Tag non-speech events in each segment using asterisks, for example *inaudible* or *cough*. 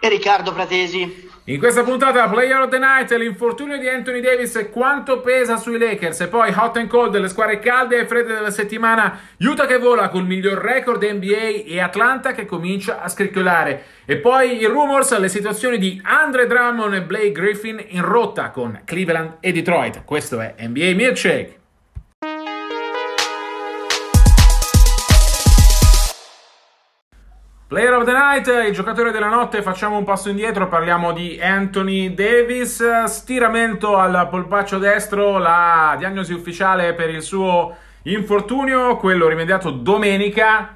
e Riccardo Fratesi. In questa puntata Player of the Night l'infortunio di Anthony Davis e quanto pesa sui Lakers. E poi hot and cold delle squadre calde e fredde della settimana. Utah che vola col miglior record NBA e Atlanta che comincia a scricchiolare. E poi i rumors le situazioni di Andre Drummond e Blake Griffin in rotta con Cleveland e Detroit. Questo è NBA Milkshake Player of the Night, il giocatore della notte, facciamo un passo indietro, parliamo di Anthony Davis, stiramento al polpaccio destro, la diagnosi ufficiale per il suo infortunio, quello rimediato domenica,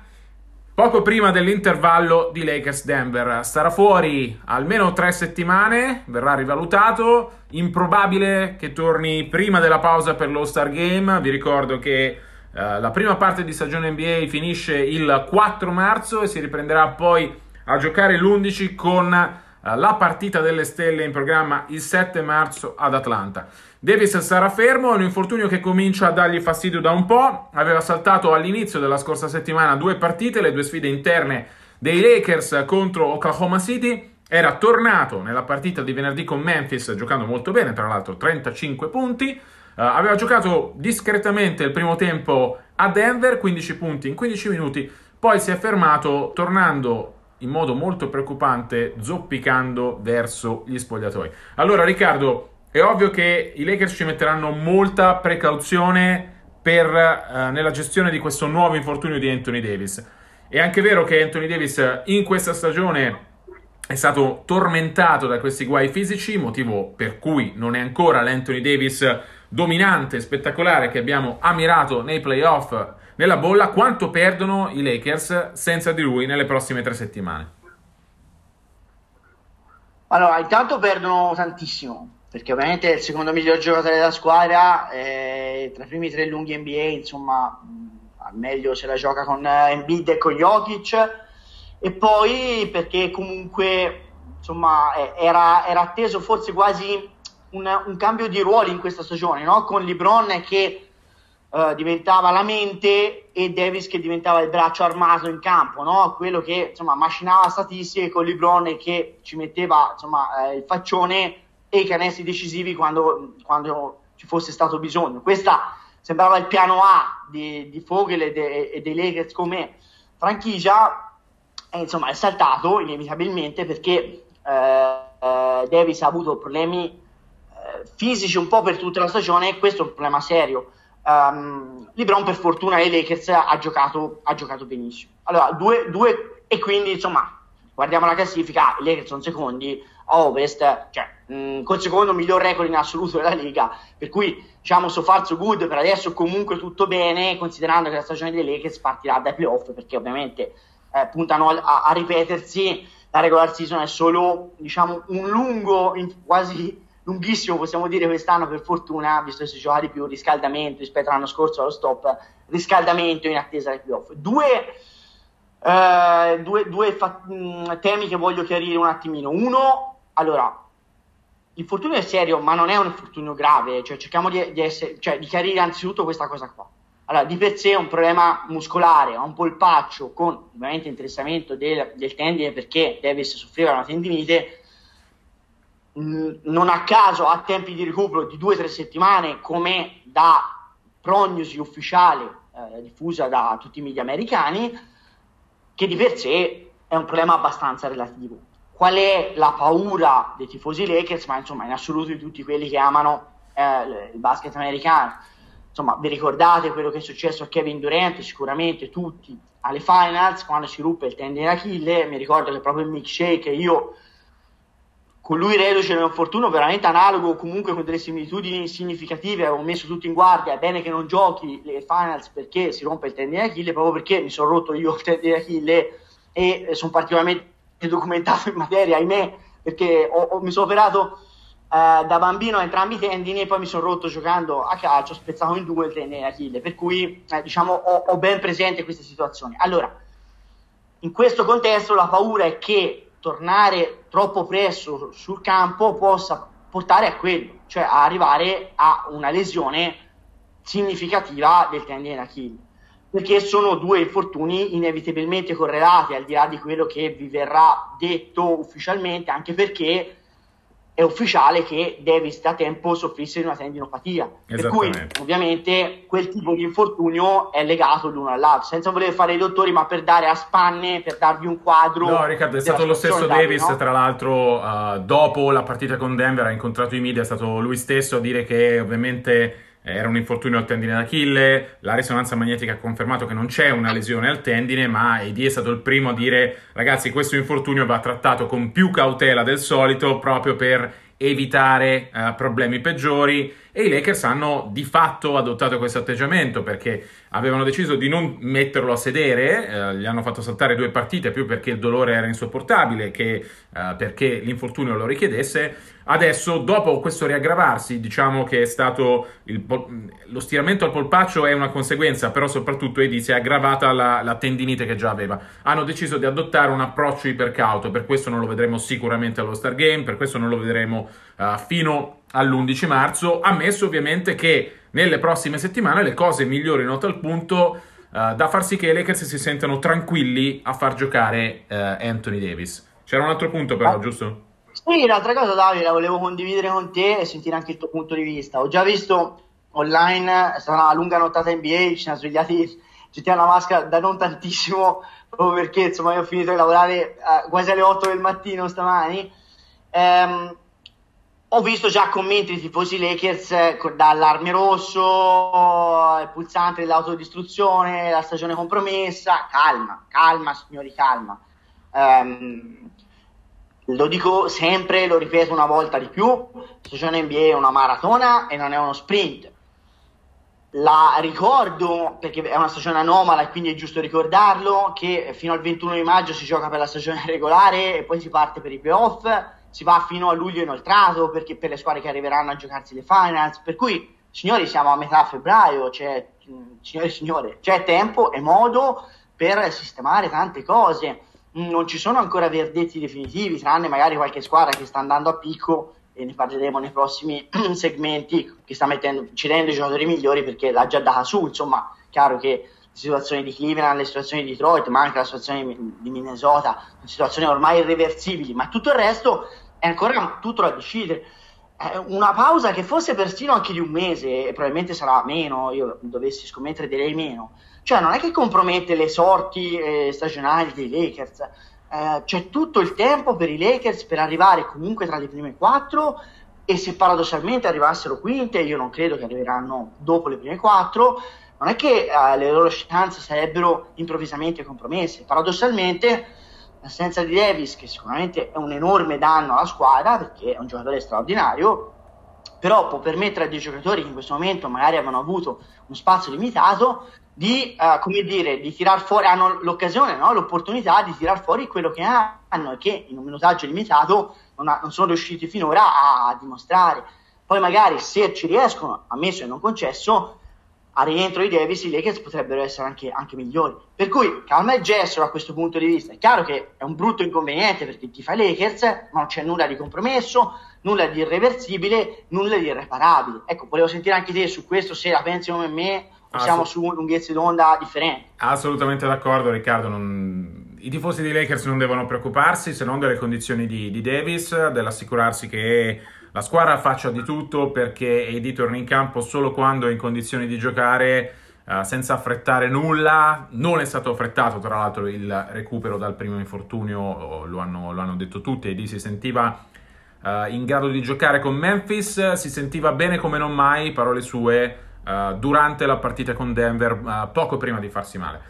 poco prima dell'intervallo di Lakers-Denver. Starà fuori almeno tre settimane, verrà rivalutato, improbabile che torni prima della pausa per lo Star Game, vi ricordo che Uh, la prima parte di stagione NBA finisce il 4 marzo e si riprenderà poi a giocare l'11 con uh, la partita delle stelle in programma il 7 marzo ad Atlanta. Davis sarà fermo, è un infortunio che comincia a dargli fastidio da un po', aveva saltato all'inizio della scorsa settimana due partite, le due sfide interne dei Lakers contro Oklahoma City, era tornato nella partita di venerdì con Memphis giocando molto bene, tra l'altro 35 punti, aveva giocato discretamente il primo tempo a Denver, 15 punti in 15 minuti, poi si è fermato tornando in modo molto preoccupante, zoppicando verso gli spogliatoi. Allora Riccardo, è ovvio che i Lakers ci metteranno molta precauzione per, uh, nella gestione di questo nuovo infortunio di Anthony Davis. È anche vero che Anthony Davis in questa stagione è stato tormentato da questi guai fisici, motivo per cui non è ancora l'Anthony Davis dominante, spettacolare che abbiamo ammirato nei playoff nella bolla, quanto perdono i Lakers senza di lui nelle prossime tre settimane? Allora, intanto perdono tantissimo, perché ovviamente è il secondo miglior giocatore della squadra, eh, tra i primi tre lunghi NBA, insomma, al meglio se la gioca con eh, Embiid e con Jokic, e poi perché comunque, insomma, era, era atteso forse quasi un, un, cambio di ruoli in questa stagione, no? con LeBron che uh, diventava la mente e Davis che diventava il braccio armato in campo, no? quello che insomma, macinava statistiche con LeBron che ci metteva insomma, eh, il faccione e i canestri decisivi quando, quando, ci fosse stato bisogno. Questa sembrava il piano A di, di Vogel e, de, e dei Lakers come franchigia, e insomma è saltato inevitabilmente perché eh, eh, Davis ha avuto problemi fisici un po' per tutta la stagione e questo è un problema serio. Um, LeBron per fortuna ai Lakers ha giocato, ha giocato benissimo. Allora, due, due, e quindi insomma, guardiamo la classifica, i Lakers sono secondi a Ovest, cioè mh, col secondo miglior record in assoluto della Liga, per cui diciamo so far so good, per adesso comunque tutto bene, considerando che la stagione dei Lakers partirà dai playoff, perché ovviamente eh, puntano a, a, ripetersi, la regular season è solo diciamo un lungo, in, quasi lunghissimo, possiamo dire quest'anno per fortuna, visto che si gioca di più, riscaldamento rispetto all'anno scorso allo stop, riscaldamento in attesa dei playoff. Due, eh, due, due fa- mm, temi che voglio chiarire un attimino. Uno, allora, l'infortunio è serio, ma non è un infortunio grave, cioè cerchiamo di, di, essere, cioè, di chiarire anzitutto questa cosa qua. Allora, di per sé è un problema muscolare, ha un polpaccio con ovviamente interessamento del, del tendine perché Davis soffriva una tendinite, non a caso a tempi di recupero di due o tre settimane, come da prognosi ufficiale eh, diffusa da tutti i media americani, che di per sé è un problema abbastanza relativo. Qual è la paura dei tifosi Lakers, ma insomma in assoluto di tutti quelli che amano eh, il basket americano? insomma, vi ricordate quello che è successo a Kevin Durant, sicuramente tutti alle finals, quando si ruppe il tendine Achille, mi ricordo che proprio il milkshake, io con lui reduce un infortunio veramente analogo, comunque con delle similitudini significative, avevo messo tutto in guardia, è bene che non giochi le finals perché si rompe il tendine Achille, proprio perché mi sono rotto io il tendine Achille e sono particolarmente *laughs* documentato in materia, ahimè, perché ho, ho, mi sono operato eh, da bambino a entrambi i tendini e poi mi sono rotto giocando a calcio, spezzato in due il tendine Achille, per cui eh, diciamo ho, ho ben presente queste situazioni. Allora, in questo contesto la paura è che tornare troppo presto sul campo possa portare a quello, cioè a arrivare a una lesione significativa del tendine Achille. Perché sono due infortuni inevitabilmente correlati al di là di quello che vi verrà detto ufficialmente, anche perché è ufficiale che Davis da tempo soffrisse di una tendinopatia. Per cui ovviamente quel tipo di infortunio è legato l'uno all'altro, senza voler fare i dottori, ma per dare a spanne, per darvi un quadro. No, Riccardo, è stato lo stesso Davis, no? tra l'altro, uh, dopo la partita con Denver ha incontrato i media, è stato lui stesso a dire che ovviamente era un infortunio al tendine d'Achille, la risonanza magnetica ha confermato che non c'è una lesione al tendine, ma AD è stato il primo a dire ragazzi questo infortunio va trattato con più cautela del solito proprio per evitare uh, problemi peggiori e i Lakers hanno di fatto adottato questo atteggiamento perché avevano deciso di non metterlo a sedere, eh, gli hanno fatto saltare due partite più perché il dolore era insopportabile che eh, perché l'infortunio lo richiedesse. Adesso, dopo questo riaggravarsi, diciamo che è stato il, lo stiramento al polpaccio è una conseguenza, però soprattutto Edi si è aggravata la, la tendinite che già aveva. Hanno deciso di adottare un approccio ipercauto, per questo non lo vedremo sicuramente allo Star Game, per questo non lo vedremo uh, fino all'11 marzo, ammesso ovviamente che nelle prossime settimane le cose migliorino a tal punto uh, da far sì che i Lakers si sentano tranquilli a far giocare uh, Anthony Davis. C'era un altro punto però, ah. giusto? Sì, l'altra cosa Davide la volevo condividere con te e sentire anche il tuo punto di vista. Ho già visto online, è stata una lunga nottata NBA, ci siamo svegliati gettiamo la maschera da non tantissimo, proprio perché insomma io ho finito di lavorare uh, quasi alle 8 del mattino stamani. Um, ho visto già commenti di tifosi Lakers eh, dall'arme rosso, il pulsante dell'autodistruzione, la stagione compromessa. Calma, calma, signori, calma. Um, lo dico sempre, lo ripeto una volta di più: la stagione NBA è una maratona e non è uno sprint. La ricordo perché è una stagione anomala e quindi è giusto ricordarlo che fino al 21 di maggio si gioca per la stagione *laughs* regolare e poi si parte per i playoff si va fino a luglio inoltrato perché per le squadre che arriveranno a giocarsi le finals. Per cui, signori, siamo a metà febbraio, c'è, signori signore, c'è tempo e modo per sistemare tante cose. Non ci sono ancora verdetti definitivi, tranne magari qualche squadra che sta andando a picco e ne parleremo nei prossimi *clears throat* segmenti, che sta mettendo, cedendo i giocatori migliori perché l'ha già data su. Insomma, chiaro che le situazioni di Cleveland, le situazioni di Detroit, ma anche la situazione di Minnesota, sono situazioni ormai irreversibili, ma tutto il resto è ancora tutto da decidere. una pausa che fosse persino anche di un mese, e probabilmente sarà meno, io dovessi scommettere direi meno. Cioè, non è che compromette le sorti eh, stagionali dei Lakers. Eh, c'è tutto il tempo per i Lakers per arrivare comunque tra le prime quattro e se paradossalmente arrivassero quinte, io non credo che arriveranno dopo le prime quattro, non è che eh, le loro chance sarebbero improvvisamente compromesse. Paradossalmente l'assenza di Davis, che sicuramente è un enorme danno alla squadra perché è un giocatore straordinario, però può permettere a dei giocatori che in questo momento magari avevano avuto uno spazio limitato di, uh, come dire, di tirar fuori, hanno l'occasione, no? l'opportunità di tirar fuori quello che hanno e che in un minutaggio limitato non, ha, non sono riusciti finora a, a, dimostrare. Poi magari se ci riescono, ammesso e non concesso, a rientro di Davis i Lakers potrebbero essere anche, anche migliori. Per cui calma il gesto da questo punto di vista. È chiaro che è un brutto inconveniente perché ti fa Lakers, ma non c'è nulla di compromesso, nulla di irreversibile, nulla di irreparabile. Ecco, volevo sentire anche te su questo, se la pensi come me o siamo su lunghezze d'onda differenti. Assolutamente d'accordo Riccardo, non... i tifosi dei Lakers non devono preoccuparsi se non delle condizioni di, di Davis, dell'assicurarsi che la squadra faccia di tutto perché AD torni in campo solo quando è in condizioni di giocare uh, senza affrettare nulla. Non è stato affrettato, tra l'altro, il recupero dal primo infortunio, lo hanno, lo hanno detto tutti. AD si sentiva uh, in grado di giocare con Memphis, si sentiva bene come non mai, parole sue. uh, durante la partita con Denver, uh, poco prima di farsi male.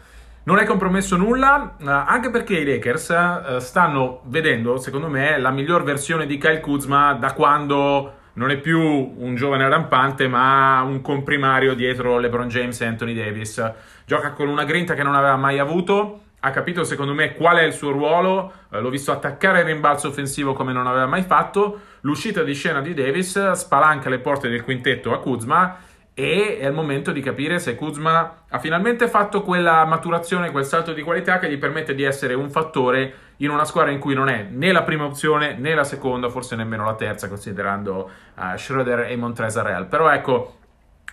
Non è compromesso nulla, uh, anche perché i Lakers stanno vedendo, secondo me, la miglior versione di Kyle Kuzma da quando non è più un giovane rampante, ma un comprimario dietro LeBron James e Anthony Davis. Gioca con una grinta che non aveva mai avuto. Ha capito, secondo me, qual è il suo ruolo. Eh, l'ho visto attaccare il rimbalzo offensivo come non aveva mai fatto. L'uscita di scena di Davis spalanca le porte del quintetto a Kuzma e è il momento di capire se Kuzma ha finalmente fatto quella maturazione, quel salto di qualità che gli permette di essere un fattore in una squadra in cui non è né la prima opzione né la seconda, forse nemmeno la terza, considerando uh, Schroeder e Montreza Real. Però ecco,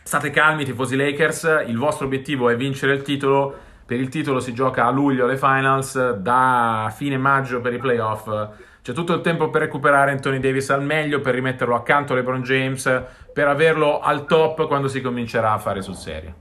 state calmi, tifosi Lakers, il vostro obiettivo è vincere il titolo. Per il titolo si gioca a luglio alle finals, da fine maggio per i playoff c'è tutto il tempo per recuperare Anthony Davis al meglio, per rimetterlo accanto a LeBron James, per averlo al top quando si comincerà a fare sul serio.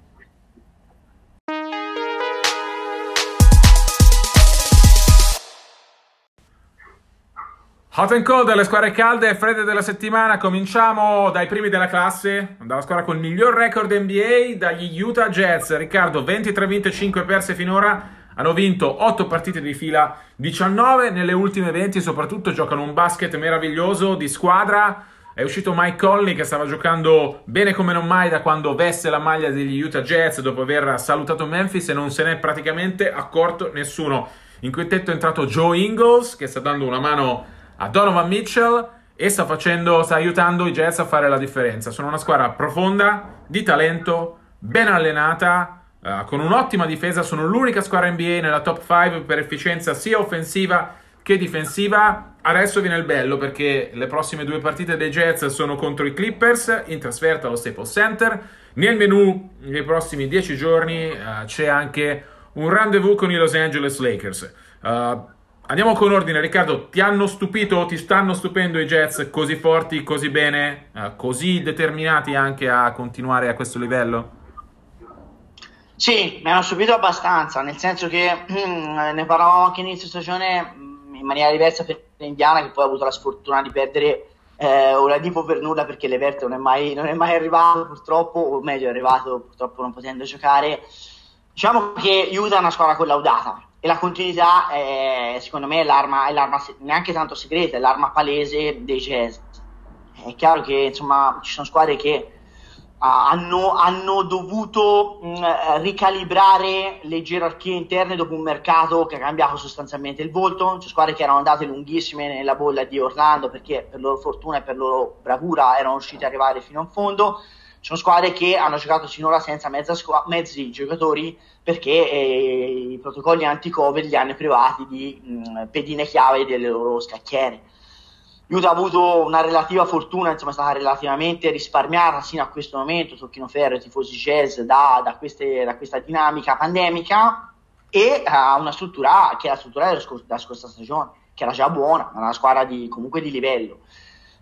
Hot and cold, le squadre calde e fredde della settimana. Cominciamo dai primi della classe, dalla squadra con il miglior record NBA, dagli Utah Jazz. Riccardo, 23 vinte, 5 perse finora hanno vinto 8 partite di fila, 19 nelle ultime 20, soprattutto giocano un basket meraviglioso di squadra. È uscito Mike Conley che stava giocando bene come non mai da quando veste la maglia degli Utah Jazz dopo aver salutato Memphis e non se n'è praticamente accorto nessuno. In quintetto è entrato Joe Ingles che sta dando una mano a Donovan Mitchell e sta, facendo, sta aiutando i Jazz a fare la differenza. Sono una squadra profonda, di talento, ben allenata Uh, con un'ottima difesa, sono l'unica squadra NBA nella top 5 per efficienza sia offensiva che difensiva. Adesso viene il bello perché le prossime due partite dei Jets sono contro i Clippers in trasferta allo Staples Center. Nel menu nei prossimi 10 giorni uh, c'è anche un rendezvous con i Los Angeles Lakers. Uh, andiamo con ordine, Riccardo. Ti hanno stupito o ti stanno stupendo i Jets così forti, così bene, così determinati anche a continuare a questo livello? Sì, mi hanno stupito abbastanza, nel senso che mm, *clears throat* ne parlavamo anche inizio stagione in maniera diversa per Indiana, che poi ha avuto la sfortuna di perdere eh, Oladipo per nulla perché Leverte non è, mai, non è mai arrivato purtroppo, o meglio è arrivato purtroppo non potendo giocare. Diciamo che Utah è una squadra collaudata e la continuità è, secondo me è l'arma, è l'arma neanche tanto segreta, è l'arma palese dei jazz. È chiaro che insomma ci sono squadre che hanno, hanno, dovuto mh, mm, ricalibrare le gerarchie interne dopo un mercato che ha cambiato sostanzialmente il volto. C'è squadre che erano andate lunghissime nella bolla di Orlando perché per loro fortuna e per loro bravura erano riusciti ad arrivare fino in fondo. Ci sono squadre che hanno giocato sinora senza squ- mezzi giocatori perché eh, i protocolli anti-Covid li hanno privati di mh, mm, pedine chiave delle loro scacchiere. Utah ha avuto una relativa fortuna, insomma è stata relativamente risparmiata fino a questo momento, tocchino ferro e tifosi jazz, da, da, queste, da, questa dinamica pandemica e ha una struttura che è la struttura della, scor- della scorsa stagione, che era già buona, una squadra di, comunque di livello.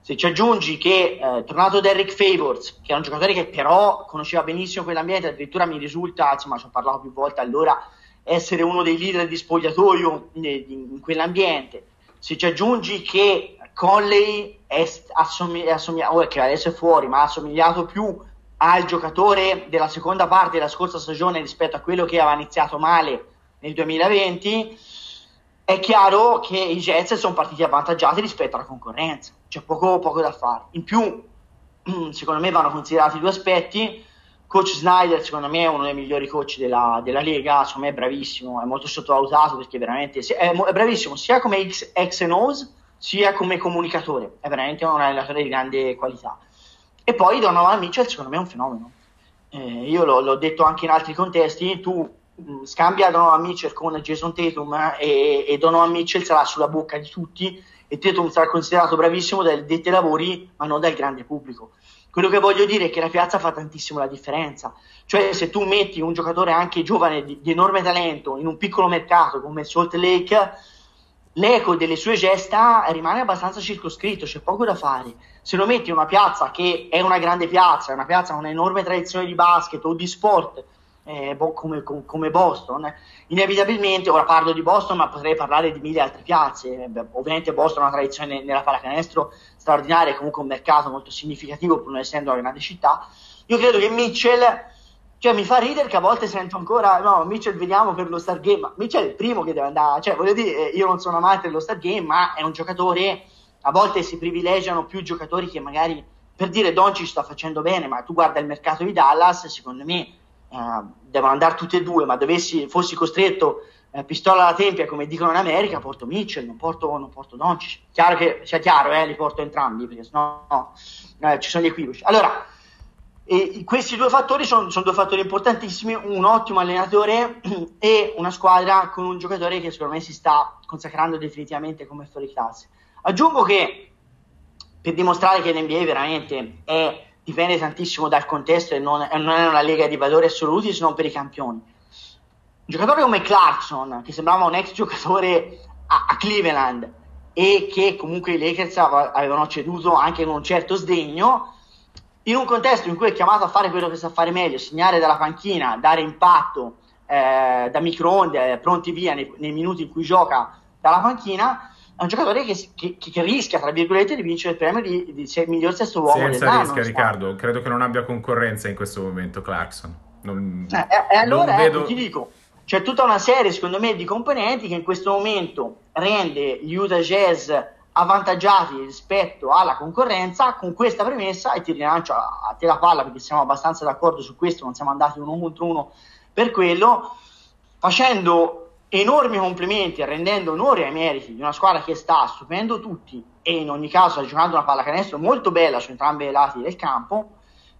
Se ci aggiungi che eh, tornato Derrick Favors, che è un giocatore che però conosceva benissimo quell'ambiente, addirittura mi risulta, insomma ci ho parlato più volte allora, essere uno dei leader di spogliatoio in, in quell'ambiente, se ci aggiungi che Conley è, assomig- è assomigliato, oh, che adesso è fuori, ma ha assomigliato più al giocatore della seconda parte della scorsa stagione rispetto a quello che aveva iniziato male nel 2020, è chiaro che i Jets sono partiti avvantaggiati rispetto alla concorrenza, c'è poco, poco da fare. In più, *clears throat* secondo me vanno considerati due aspetti. Coach Snyder, secondo me, è uno dei migliori coach della, della Lega. Secondo me è bravissimo, è molto sottovalutato perché veramente è, è bravissimo sia come X, X and O's sia come comunicatore, è veramente un allenatore di grande qualità. E poi Donovan Mitchell secondo me è un fenomeno. Eh, io l'ho, l'ho, detto anche in altri contesti, tu mh, mm, scambia Donovan Mitchell con Jason Tatum eh, e, e, Donovan Mitchell sarà sulla bocca di tutti e Tatum sarà considerato bravissimo dai detti lavori ma non dal grande pubblico. Quello che voglio dire è che la piazza fa tantissimo la differenza, cioè se tu metti un giocatore anche giovane di, di enorme talento in un piccolo mercato come Salt Lake l'eco delle sue gesta rimane abbastanza circoscritto, c'è poco da fare. Se lo metti in una piazza che è una grande piazza, è una piazza con un'enorme tradizione di basket o di sport, eh, come, come, Boston, inevitabilmente, ora parlo di Boston, ma potrei parlare di mille altre piazze. Beh, ovviamente Boston ha una tradizione nella pallacanestro straordinaria, comunque un mercato molto significativo, pur non essendo una grande città. Io credo che Mitchell, cioè mi fa ridere che a volte sento ancora, no, Mitchell vediamo per lo Star Game, ma Mitchell è il primo che deve andare, cioè voglio dire, io non sono amante dello Star Game, ma è un giocatore, a volte si privilegiano più giocatori che magari, per dire Doncic sta facendo bene, ma tu guarda il mercato di Dallas, secondo me eh, devono andare tutti e due, ma dovessi, fossi costretto eh, pistola alla tempia, come dicono in America, porto Mitchell, non porto, non porto Doncic. Chiaro che sia chiaro, eh, li porto entrambi, perché sennò no, eh, ci sono gli equivoci. Allora, e questi due fattori sono, sono, due fattori importantissimi, un ottimo allenatore *clears throat* e una squadra con un giocatore che secondo me si sta consacrando definitivamente come fuori classe. Aggiungo che per dimostrare che l'NBA veramente è, dipende tantissimo dal contesto e non, non è una lega di valori assoluti se non per i campioni un giocatore come Clarkson, che sembrava un ex giocatore a, a Cleveland e che comunque i Lakers avevano ceduto anche con un certo sdegno, in un contesto in cui è chiamato a fare quello che sa fare meglio, segnare dalla panchina, dare impatto eh, da microonde, eh, pronti via nei, nei, minuti in cui gioca dalla panchina, è un giocatore che, che, che rischia, tra virgolette, di vincere il premio di, di, di miglior sesto uomo Senza dell'anno. Rischia, Riccardo. Credo che non abbia concorrenza in questo momento Clarkson. Non, eh, e allora, vedo... ti dico, c'è tutta una serie, secondo me, di componenti che in questo momento rende gli Utah Jazz avvantaggiati rispetto alla concorrenza con questa premessa e ti rilancio a, a te la palla perché siamo abbastanza d'accordo su questo, non siamo andati uno contro uno per quello, facendo enormi complimenti e rendendo onore ai meriti di una squadra che sta stupendo tutti e in ogni caso sta giocando una pallacanestro molto bella su entrambi i lati del campo,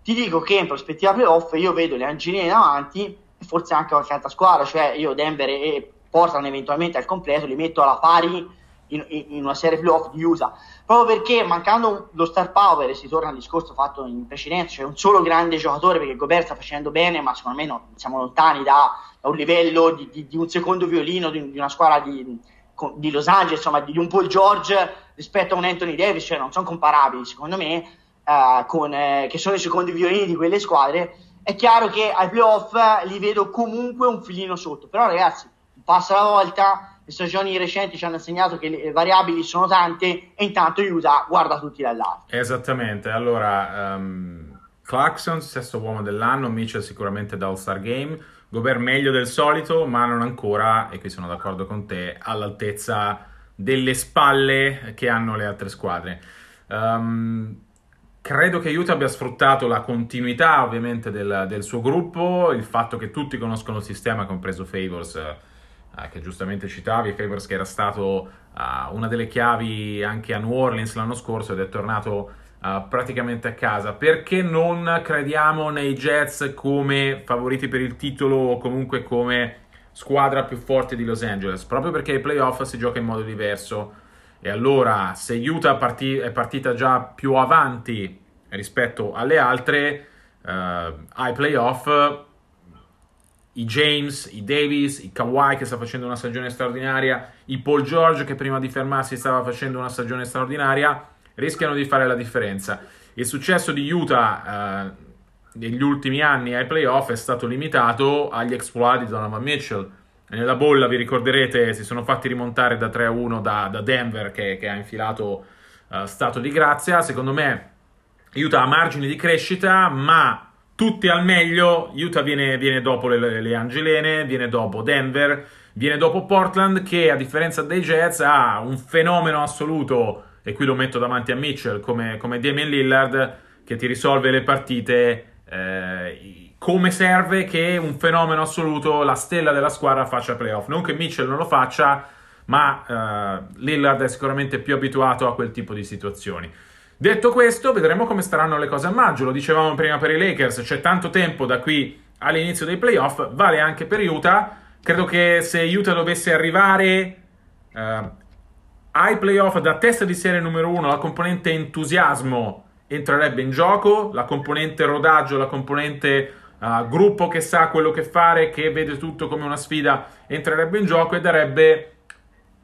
ti dico che in prospettiva playoff io vedo le Angeline davanti forse anche qualche altra squadra, cioè io Denver e Portland eventualmente al completo li metto alla pari in, in una serie playoff di USA, proprio perché mancando lo star power, si torna al discorso fatto in precedenza, cioè un solo grande giocatore perché Gobert sta facendo bene, ma secondo me no, siamo lontani da, da un livello di, di, di, un secondo violino di, di una squadra di, Los Angeles, insomma di un Paul George rispetto a un Anthony Davis, cioè non sono comparabili secondo me, uh, con, eh, che sono i secondi violini di quelle squadre. È chiaro che ai playoff li vedo comunque un filino sotto, però ragazzi, passa la volta, le stagioni recenti ci hanno insegnato che le variabili sono tante e intanto Utah guarda tutti dall'alto. Esattamente, allora um, Clarkson, sesto uomo dell'anno, Mitchell sicuramente da All-Star Game, Gobert meglio del solito, ma non ancora, e qui sono d'accordo con te, all'altezza delle spalle che hanno le altre squadre. Um, Credo che Utah abbia sfruttato la continuità ovviamente del, del, suo gruppo, il fatto che tutti conoscono il sistema, compreso Favors, eh, che giustamente citavi, Favors che era stato eh, una delle chiavi anche a New Orleans l'anno scorso ed è tornato eh, praticamente a casa. Perché non crediamo nei Jets come favoriti per il titolo o comunque come squadra più forte di Los Angeles? Proprio perché ai playoff si gioca in modo diverso e allora, se Utah parti- è partita già più avanti rispetto alle altre, eh, ai playoff, i James, i Davis, i Kawhi che sta facendo una stagione straordinaria, i Paul George che prima di fermarsi stava facendo una stagione straordinaria, rischiano di fare la differenza. Il successo di Utah eh, negli ultimi anni ai playoff è stato limitato agli exploit di Donovan Mitchell nella bolla, vi ricorderete, si sono fatti rimontare da 3 a 1 da, da Denver che, che, ha infilato uh, stato di grazia. Secondo me Utah ha margini di crescita, ma tutti al meglio. Utah viene, viene dopo le, le, Angelene, viene dopo Denver, viene dopo Portland che a differenza dei Jets ha un fenomeno assoluto, e qui lo metto davanti a Mitchell come, come Damien Lillard, che ti risolve le partite. Eh, come serve che un fenomeno assoluto, la stella della squadra, faccia playoff. Non che Mitchell non lo faccia, ma uh, Lillard è sicuramente più abituato a quel tipo di situazioni. Detto questo, vedremo come staranno le cose a maggio. Lo dicevamo prima per i Lakers, c'è tanto tempo da qui all'inizio dei playoff, vale anche per Utah. Credo che se Utah dovesse arrivare uh, ai playoff da testa di serie numero uno, la componente entusiasmo entrerebbe in gioco, la componente rodaggio, la componente uh, gruppo che sa quello che fare, che vede tutto come una sfida, entrerebbe in gioco e darebbe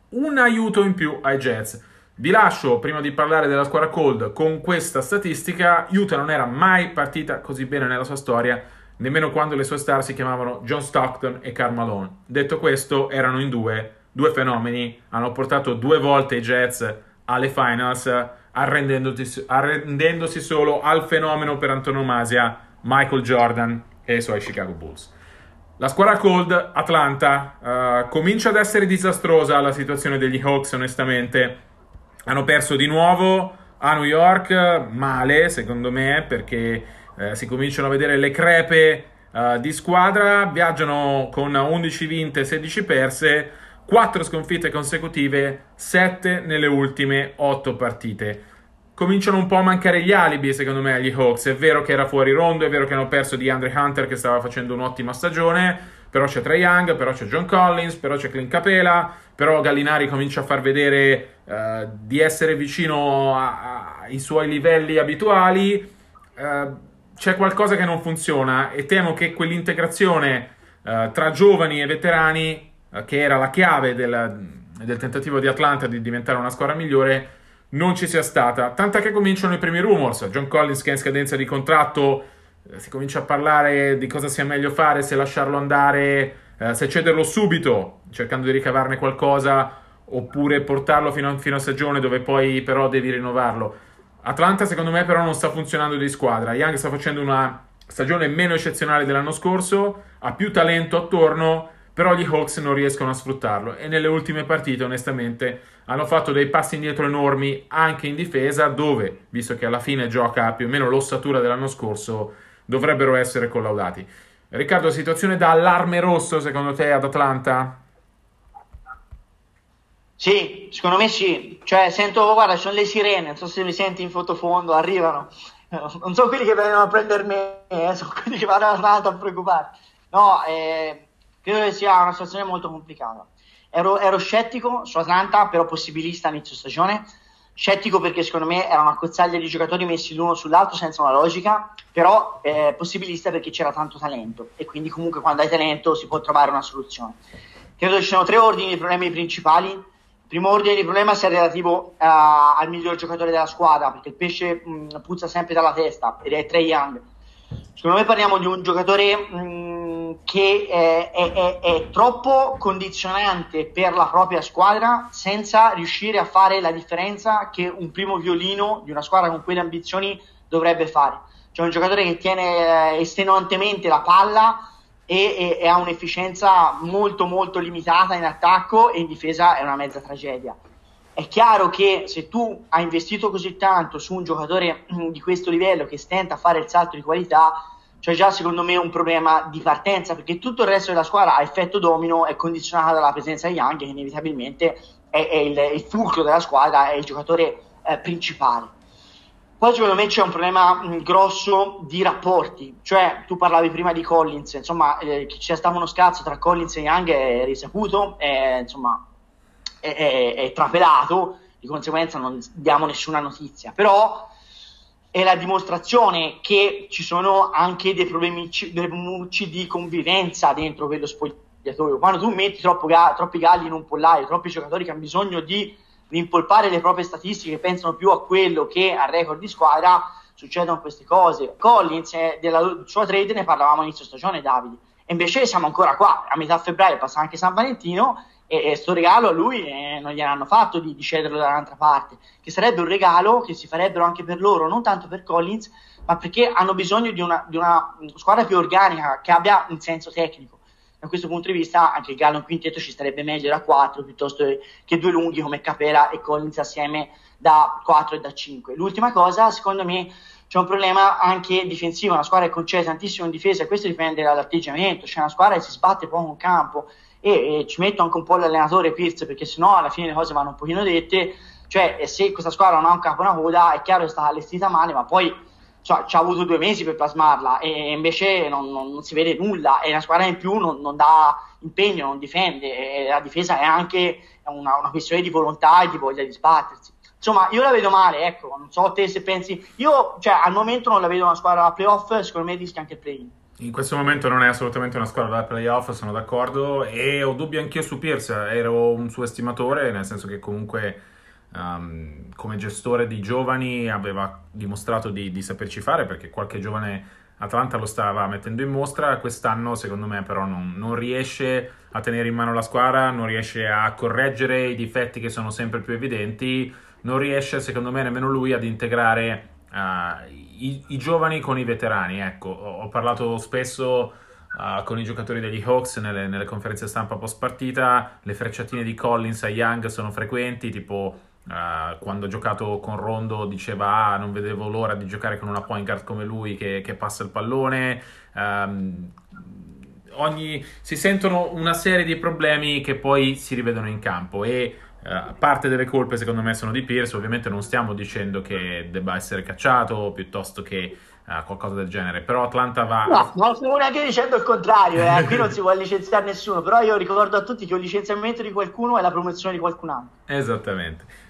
un aiuto in più ai Jets. Vi lascio, prima di parlare della squadra cold, con questa statistica. Utah non era mai partita così bene nella sua storia, nemmeno quando le sue star si chiamavano John Stockton e Karl Malone. Detto questo, erano in due, due fenomeni, hanno portato due volte i Jets alle finals, arrendendosi, arrendendosi solo al fenomeno per antonomasia Michael Jordan e i suoi Chicago Bulls. La squadra cold, Atlanta, uh, comincia ad essere disastrosa la situazione degli Hawks, onestamente. Hanno perso di nuovo a New York, male secondo me, perché uh, si cominciano a vedere le crepe uh, di squadra. Viaggiano con 11 vinte e 16 perse, 4 sconfitte consecutive, 7 nelle ultime 8 partite cominciano un po' a mancare gli alibi, secondo me, agli Hawks. È vero che era fuori rondo, è vero che hanno perso di Andre Hunter che stava facendo un'ottima stagione, però c'è Trey Young, però c'è John Collins, però c'è Clint Capela, però Gallinari comincia a far vedere uh, di essere vicino ai suoi livelli abituali. Uh, c'è qualcosa che non funziona e temo che quell'integrazione uh, tra giovani e veterani, che era la chiave del, del tentativo di Atlanta di diventare una squadra migliore, non ci sia stata. Tant'è che cominciano i primi rumors. John Collins che è in scadenza di contratto, eh, si comincia a parlare di cosa sia meglio fare, se lasciarlo andare, eh, se cederlo subito, cercando di ricavarne qualcosa, oppure portarlo fino a, fino a stagione dove poi però devi rinnovarlo. Atlanta secondo me però non sta funzionando di squadra. Young sta facendo una stagione meno eccezionale dell'anno scorso, ha più talento attorno, però gli Hawks non riescono a sfruttarlo e nelle ultime partite onestamente hanno fatto dei passi indietro enormi anche in difesa dove, visto che alla fine gioca più o meno l'ossatura dell'anno scorso, dovrebbero essere collaudati. Riccardo, situazione da allarme rosso secondo te ad Atlanta? Sì, secondo me sì. Cioè, sento, guarda, sono le sirene, non so se mi senti in sottofondo, arrivano. Non sono quelli che vengono a prendermi, eh, sono quelli che vanno a preoccupare. No, eh, credo che sia una situazione molto complicata. Ero, ero scettico su Atlanta, però possibilista inizio stagione. Scettico perché secondo me era una cozzaglia di giocatori messi l'uno sull'altro senza una logica, però eh, possibilista perché c'era tanto talento e quindi comunque quando hai talento si può trovare una soluzione. Credo ci siano tre ordini di problemi principali. Primo ordine di problema sia relativo uh, al miglior giocatore della squadra, perché il pesce mh, puzza sempre dalla testa ed è Trey Young. Secondo me parliamo di un giocatore mh, che è, è, è, troppo condizionante per la propria squadra senza riuscire a fare la differenza che un primo violino di una squadra con quelle ambizioni dovrebbe fare. Cioè un giocatore che tiene eh, estenuantemente la palla e, e, ha un'efficienza molto molto limitata in attacco e in difesa è una mezza tragedia. È chiaro che se tu hai investito così tanto su un giocatore di questo livello che stenta a fare il salto di qualità, c'è già secondo me un problema di partenza perché tutto il resto della squadra a effetto domino è condizionato dalla presenza di Young che inevitabilmente è, è il, il, fulcro della squadra, è il giocatore eh, principale. Poi secondo me c'è un problema mh, grosso di rapporti, cioè tu parlavi prima di Collins, insomma eh, che c'è stato uno scazzo tra Collins e Young è risaputo, è, insomma è, è, è trapelato, di conseguenza non diamo nessuna notizia, però è la dimostrazione che ci sono anche dei problemi di convivenza dentro quello spogliatoio. Quando tu metti ga- troppi galli in un pollaio, troppi giocatori che hanno bisogno di rimpolpare le proprie statistiche, pensano più a quello che al record di squadra, succedono queste cose. Collins, eh, della sua trade ne parlavamo all'inizio stagione, Davide, e invece siamo ancora qua, a metà febbraio passa anche San Valentino e, e sto regalo a lui eh, non gliel'hanno fatto di, di cederlo dall'altra parte, che sarebbe un regalo che si farebbero anche per loro, non tanto per Collins, ma perché hanno bisogno di una, di una squadra più organica, che abbia un senso tecnico. Da questo punto di vista anche il Gallo in quintetto ci starebbe meglio da 4 piuttosto che due lunghi come Capera e Collins assieme da 4 e da 5. L'ultima cosa, secondo me, c'è un problema anche difensivo, una squadra che concede tantissimo in difesa e questo dipende dall'atteggiamento, c'è una squadra che si sbatte poco in campo, e, e ci metto anche un po' l'allenatore Pierce perché sennò alla fine le cose vanno un pochino dette. Cioè se questa squadra non ha un capo una coda è chiaro che è stata allestita male ma poi ci ha avuto due mesi per plasmarla e invece non, non, non si vede nulla. E la squadra in più non, non dà impegno, non difende. E la difesa è anche una, una, questione di volontà e di voglia di sbattersi. Insomma io la vedo male ecco. Non so te se pensi io cioè al momento non la vedo una squadra da playoff secondo me rischia anche il play-in. In questo momento non è assolutamente una squadra da playoff, sono d'accordo, e ho dubbi anch'io su Pierce, ero un suo estimatore, nel senso che comunque um, come gestore di giovani aveva dimostrato di, di, saperci fare, perché qualche giovane Atlanta lo stava mettendo in mostra, quest'anno secondo me però non, non riesce a tenere in mano la squadra, non riesce a correggere i difetti che sono sempre più evidenti, non riesce secondo me nemmeno lui ad integrare uh, i, i, giovani con i veterani. Ecco, ho, ho parlato spesso uh, con i giocatori degli Hawks nelle, nelle, conferenze stampa post partita, le frecciatine di Collins a Young sono frequenti, tipo uh, quando ho giocato con Rondo diceva ah, non vedevo l'ora di giocare con una point guard come lui che, che passa il pallone. Um, ogni, si sentono una serie di problemi che poi si rivedono in campo e uh, parte delle colpe secondo me sono di Pierce, ovviamente non stiamo dicendo che debba essere cacciato piuttosto che uh, qualcosa del genere, però Atlanta va... No, non stiamo neanche dicendo il contrario, eh. *laughs* qui non si vuole licenziare nessuno, però io ricordo a tutti che un licenziamento di qualcuno è la promozione di qualcun altro. Esattamente.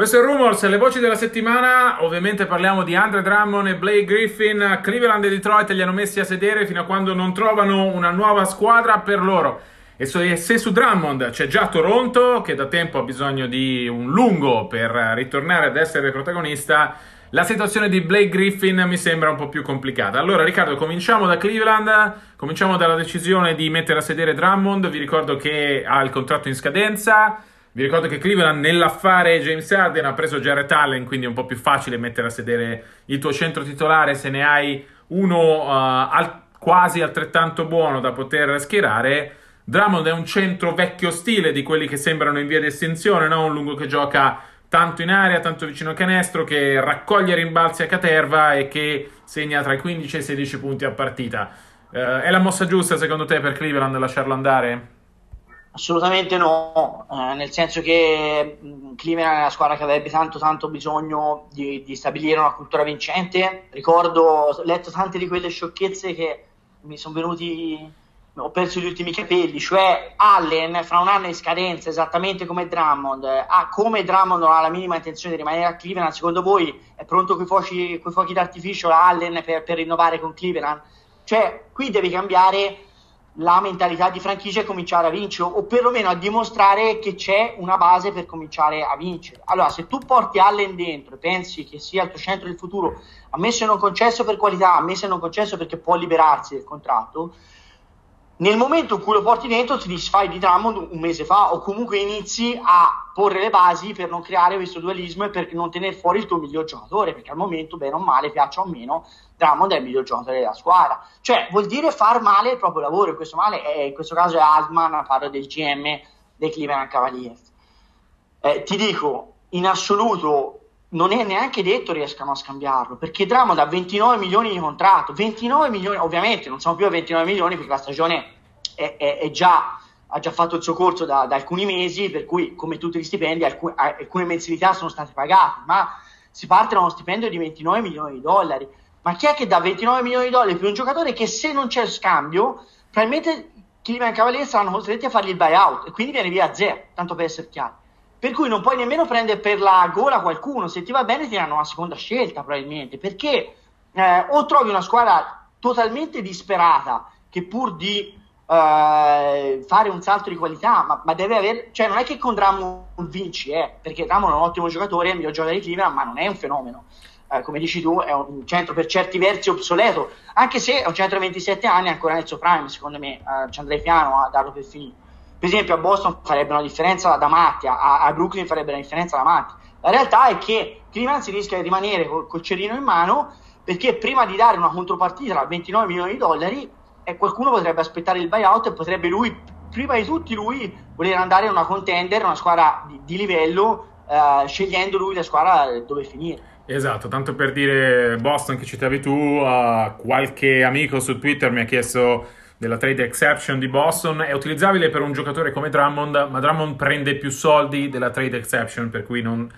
Questo è Rumors, le voci della settimana. Ovviamente parliamo di Andre Drummond e Blake Griffin. Cleveland e Detroit li hanno messi a sedere fino a quando non trovano una nuova squadra per loro. E se su Drummond c'è già Toronto, che da tempo ha bisogno di un lungo per ritornare ad essere protagonista, la situazione di Blake Griffin mi sembra un po' più complicata. Allora, Riccardo, cominciamo da Cleveland, cominciamo dalla decisione di mettere a sedere Drummond. Vi ricordo che ha il contratto in scadenza. Vi ricordo che Cleveland nell'affare James Harden ha preso Jared Allen, quindi è un po' più facile mettere a sedere il tuo centro titolare se ne hai uno uh, al, quasi altrettanto buono da poter schierare. Drummond è un centro vecchio stile di quelli che sembrano in via di estinzione, no? un lungo che gioca tanto in aria, tanto vicino al canestro, che raccoglie rimbalzi a caterva e che segna tra i 15 e i 16 punti a partita. Uh, è la mossa giusta secondo te per Cleveland lasciarlo andare? Assolutamente no, eh, nel senso che Cleveland è una squadra che avrebbe tanto tanto bisogno di, di, stabilire una cultura vincente. Ricordo, ho letto tante di quelle sciocchezze che mi sono venuti, ho perso gli ultimi capelli, cioè Allen fra un anno in scadenza esattamente come Drummond, ah, come Drummond non ha la minima intenzione di rimanere a Cleveland, secondo voi è pronto con i fuochi, fuochi d'artificio Allen per, per rinnovare con Cleveland? Cioè qui devi cambiare la mentalità di franchigia e cominciare a vincere o perlomeno a dimostrare che c'è una base per cominciare a vincere. Allora, se tu porti Allen dentro e pensi che sia il tuo centro del futuro, ammesso e non concesso per qualità, ammesso e non concesso perché può liberarsi del contratto, nel momento in cui lo porti dentro ti disfai di Drummond un mese fa o comunque inizi a porre le basi per non creare questo dualismo e per non tenere fuori il tuo miglior giocatore perché al momento bene o male piaccia o meno Drummond è il miglior giocatore della squadra. Cioè vuol dire far male il proprio lavoro in questo, è, in questo caso è Altman parlo del GM dei Cleveland Cavaliers. Eh, ti dico in assoluto non è neanche detto riescano a scambiarlo perché Drummond ha 29 milioni di contratto 29 milioni ovviamente non sono più a 29 milioni perché la stagione è, è, è già, ha già fatto il suo corso da, da, alcuni mesi per cui come tutti gli stipendi alcune, alcune mensilità sono state pagate ma si parte da uno stipendio di 29 milioni di dollari. Ma chi è che dà 29 milioni di dollari per un giocatore che se non c'è scambio probabilmente Cleveland Cavaliers saranno costretti a fargli il buyout e quindi viene via a zero tanto per essere chiaro per cui non puoi nemmeno prendere per la gola qualcuno, se ti va bene ti danno una seconda scelta probabilmente, perché eh, o trovi una squadra totalmente disperata che pur di eh, fare un salto di qualità, ma, ma, deve avere, cioè non è che con Drummond vinci, eh, perché Drummond è un ottimo giocatore, è il miglior giocatore di Cleveland, ma non è un fenomeno. Eh, come dici tu, è un centro per certi versi obsoleto, anche se è un centro di 27 anni ancora nel suo prime, secondo me, eh, ci andrei piano a darlo per finito. Per esempio a Boston farebbe una differenza da matti, a, a Brooklyn farebbe una differenza da matti. La realtà è che Cleveland si rischia di rimanere col, col cerino in mano perché prima di dare una contropartita a 29 milioni di dollari eh, qualcuno potrebbe aspettare il buyout e potrebbe lui, prima di tutti lui, voler andare in una contender, una squadra di, di livello, eh, scegliendo lui la squadra dove finire. Esatto, tanto per dire Boston che citavi tu, uh, qualche amico su Twitter mi ha chiesto della trade exception di Boston è utilizzabile per un giocatore come Drummond, ma Drummond prende più soldi della trade exception, per cui non,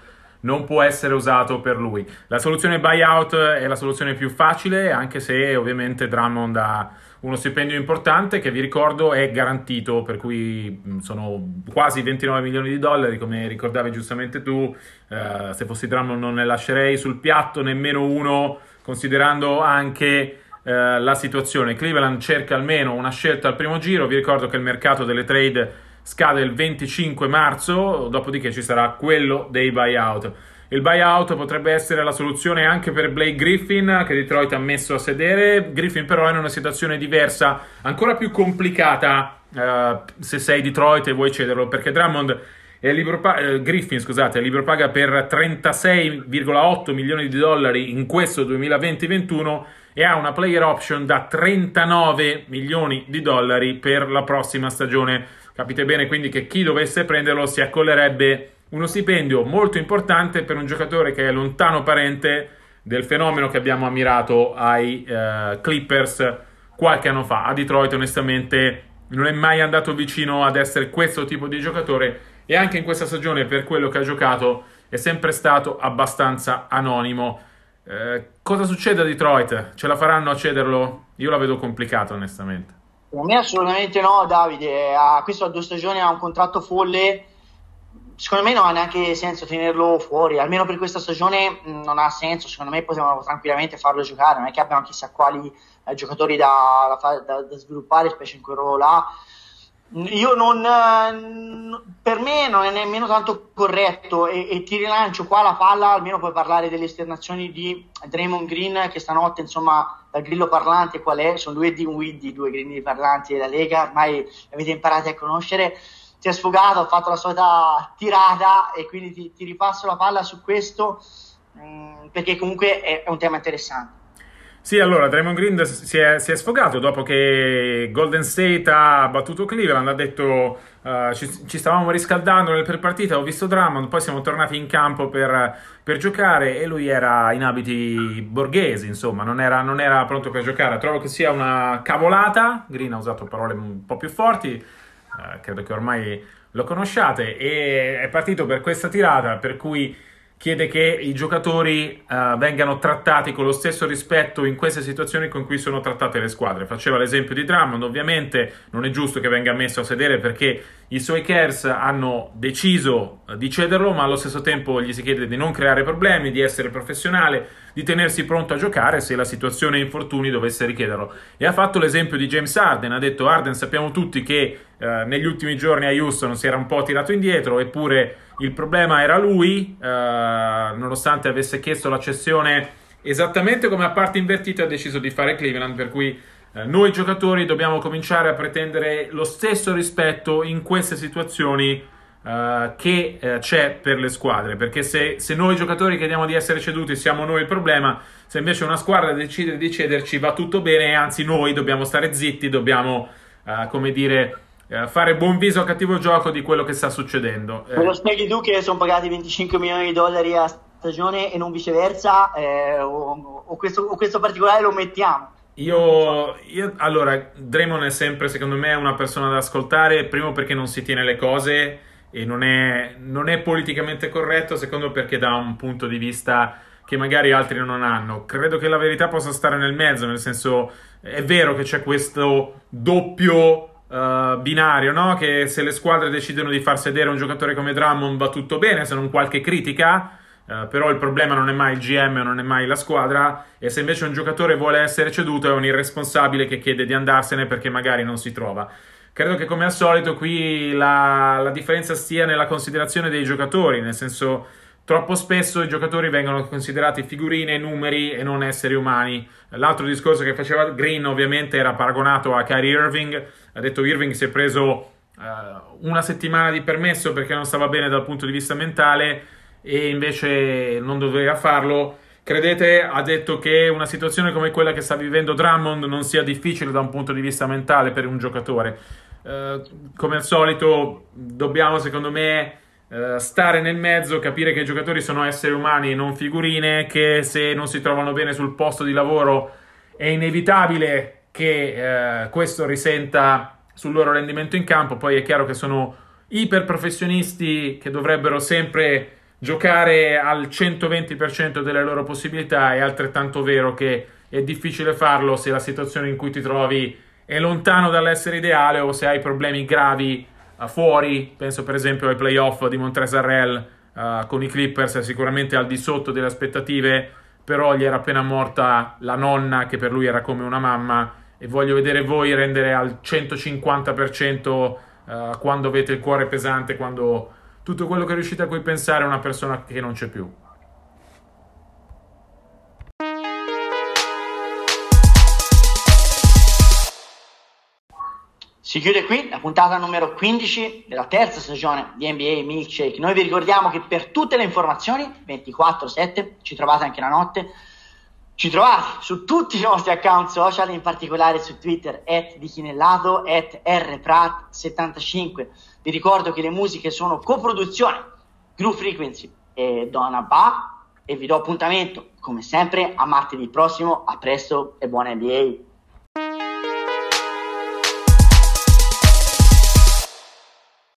non può essere usato per lui. La soluzione buyout è la soluzione più facile, anche se ovviamente Drummond ha uno stipendio importante che vi ricordo è garantito, per cui sono quasi 29 milioni di dollari, come ricordavi giustamente tu. Uh, se fossi Drummond non ne lascerei sul piatto nemmeno uno, considerando anche eh, la situazione. Cleveland cerca almeno una scelta al primo giro. Vi ricordo che il mercato delle trade scade il 25 marzo, dopodiché ci sarà quello dei buyout. il buyout potrebbe essere la soluzione anche per Blake Griffin che Detroit ha messo a sedere. Griffin però è in una situazione diversa, ancora più complicata uh, se sei Detroit e vuoi cederlo perché Drummond è libero pa- eh, Griffin scusate, è libero paga per 36,8 milioni di dollari in questo 2020-21 e ha una player option da 39 milioni di dollari per la prossima stagione. Capite bene quindi che chi dovesse prenderlo si accollerebbe uno stipendio molto importante per un giocatore che è lontano parente del fenomeno che abbiamo ammirato ai uh, Clippers qualche anno fa. A Detroit onestamente non è mai andato vicino ad essere questo tipo di giocatore e anche in questa stagione per quello che ha giocato è sempre stato abbastanza anonimo. Eh, cosa succede a Detroit? Ce la faranno a cederlo? Io la vedo complicata onestamente. Per me assolutamente no Davide, a questo a due stagioni ha un contratto folle secondo me non ha neanche senso tenerlo fuori, almeno per questa stagione mm, non ha senso, secondo me possiamo tranquillamente farlo giocare, non è che abbiamo chissà quali eh, giocatori da, da, da, sviluppare, specie in quel ruolo là. Io non, eh, per me non è nemmeno tanto corretto e, e, ti rilancio qua la palla, almeno puoi parlare delle esternazioni di Draymond Green che stanotte insomma dal grillo parlante qual è, sono due di un Widdy, due grilli parlanti della Lega, ormai avete imparato a conoscere si è sfogato, ha fatto la solita tirata e quindi ti, ti ripasso la palla su questo mh, mm, perché comunque è, è, un tema interessante. Sì, allora Draymond Green si è, si è, sfogato dopo che Golden State ha battuto Cleveland, ha detto uh, ci, ci, stavamo riscaldando nel pre-partita, ho visto Drummond, poi siamo tornati in campo per, per, giocare e lui era in abiti borghesi, insomma, non era, non era pronto per giocare. Trovo che sia una cavolata, Green ha usato parole un po' più forti, eh, credo che ormai lo conosciate, e è partito per questa tirata per cui chiede che i giocatori uh, vengano trattati con lo stesso rispetto in queste situazioni con cui sono trattate le squadre. Faceva l'esempio di Drummond, ovviamente non è giusto che venga messo a sedere perché i suoi Cavs hanno deciso eh, di cederlo, ma allo stesso tempo gli si chiede di non creare problemi, di essere professionale, di tenersi pronto a giocare se la situazione infortuni dovesse richiederlo. E ha fatto l'esempio di James Arden, ha detto Arden sappiamo tutti che eh, negli ultimi giorni a Houston si era un po' tirato indietro, eppure il problema era lui, eh, nonostante avesse chiesto la cessione esattamente come a parte invertita ha deciso di fare Cleveland, per cui noi giocatori dobbiamo cominciare a pretendere lo stesso rispetto in queste situazioni Uh, che uh, c'è per le squadre. Perché se, se, noi giocatori chiediamo di essere ceduti siamo noi il problema, se invece una squadra decide di cederci va tutto bene, anzi noi dobbiamo stare zitti, dobbiamo, uh, come dire, eh, fare buon viso a cattivo gioco di quello che sta succedendo. Me lo spieghi tu che sono pagati 25 milioni di dollari a stagione e non viceversa, eh, o, o, questo, o, questo, particolare lo mettiamo? Io, io, allora, Draymond è sempre secondo me una persona da ascoltare, primo perché non si tiene le cose e non è, non è politicamente corretto, secondo perché dà un punto di vista che magari altri non hanno. Credo che la verità possa stare nel mezzo, nel senso è vero che c'è questo doppio uh, binario, no? Che se le squadre decidono di far sedere un giocatore come Drummond va tutto bene, se non qualche critica. Uh, però il problema non è mai il GM non è mai la squadra e se invece un giocatore vuole essere ceduto è un irresponsabile che chiede di andarsene perché magari non si trova. Credo che come al solito qui la, la differenza stia nella considerazione dei giocatori, nel senso Troppo spesso i giocatori vengono considerati figurine, numeri e non esseri umani. L'altro discorso che faceva Green ovviamente era paragonato a Kyrie Irving. Ha detto Irving si è preso uh, una settimana di permesso perché non stava bene dal punto di vista mentale e invece non doveva farlo. Credete, ha detto che una situazione come quella che sta vivendo Drummond non sia difficile da un punto di vista mentale per un giocatore. Uh, come al solito dobbiamo secondo me eh, stare nel mezzo, capire che i giocatori sono esseri umani e non figurine, che se non si trovano bene sul posto di lavoro è inevitabile che uh, questo risenta sul loro rendimento in campo. Poi è chiaro che sono iper professionisti che dovrebbero sempre giocare al 120% delle loro possibilità. È altrettanto vero che è difficile farlo se la situazione in cui ti trovi è lontano dall'essere ideale o se hai problemi gravi fuori, penso per esempio ai playoff di Montrezarrel uh, con i Clippers, sicuramente al di sotto delle aspettative, però gli era appena morta la nonna che per lui era come una mamma e voglio vedere voi rendere al 150% uh, eh, quando avete il cuore pesante, quando tutto quello che riuscite a cui pensare a una persona che non c'è più. Si chiude qui la puntata numero 15 della terza stagione di NBA Milkshake. Noi vi ricordiamo che per tutte le informazioni, 24-7, ci trovate anche la notte, ci trovate su tutti i nostri account social, in particolare su Twitter, at dichinellato, at rprat75 vi ricordo che le musiche sono coproduzione Groove Frequency e Donna Ba e vi do appuntamento, come sempre, a martedì prossimo. A presto e buona NBA!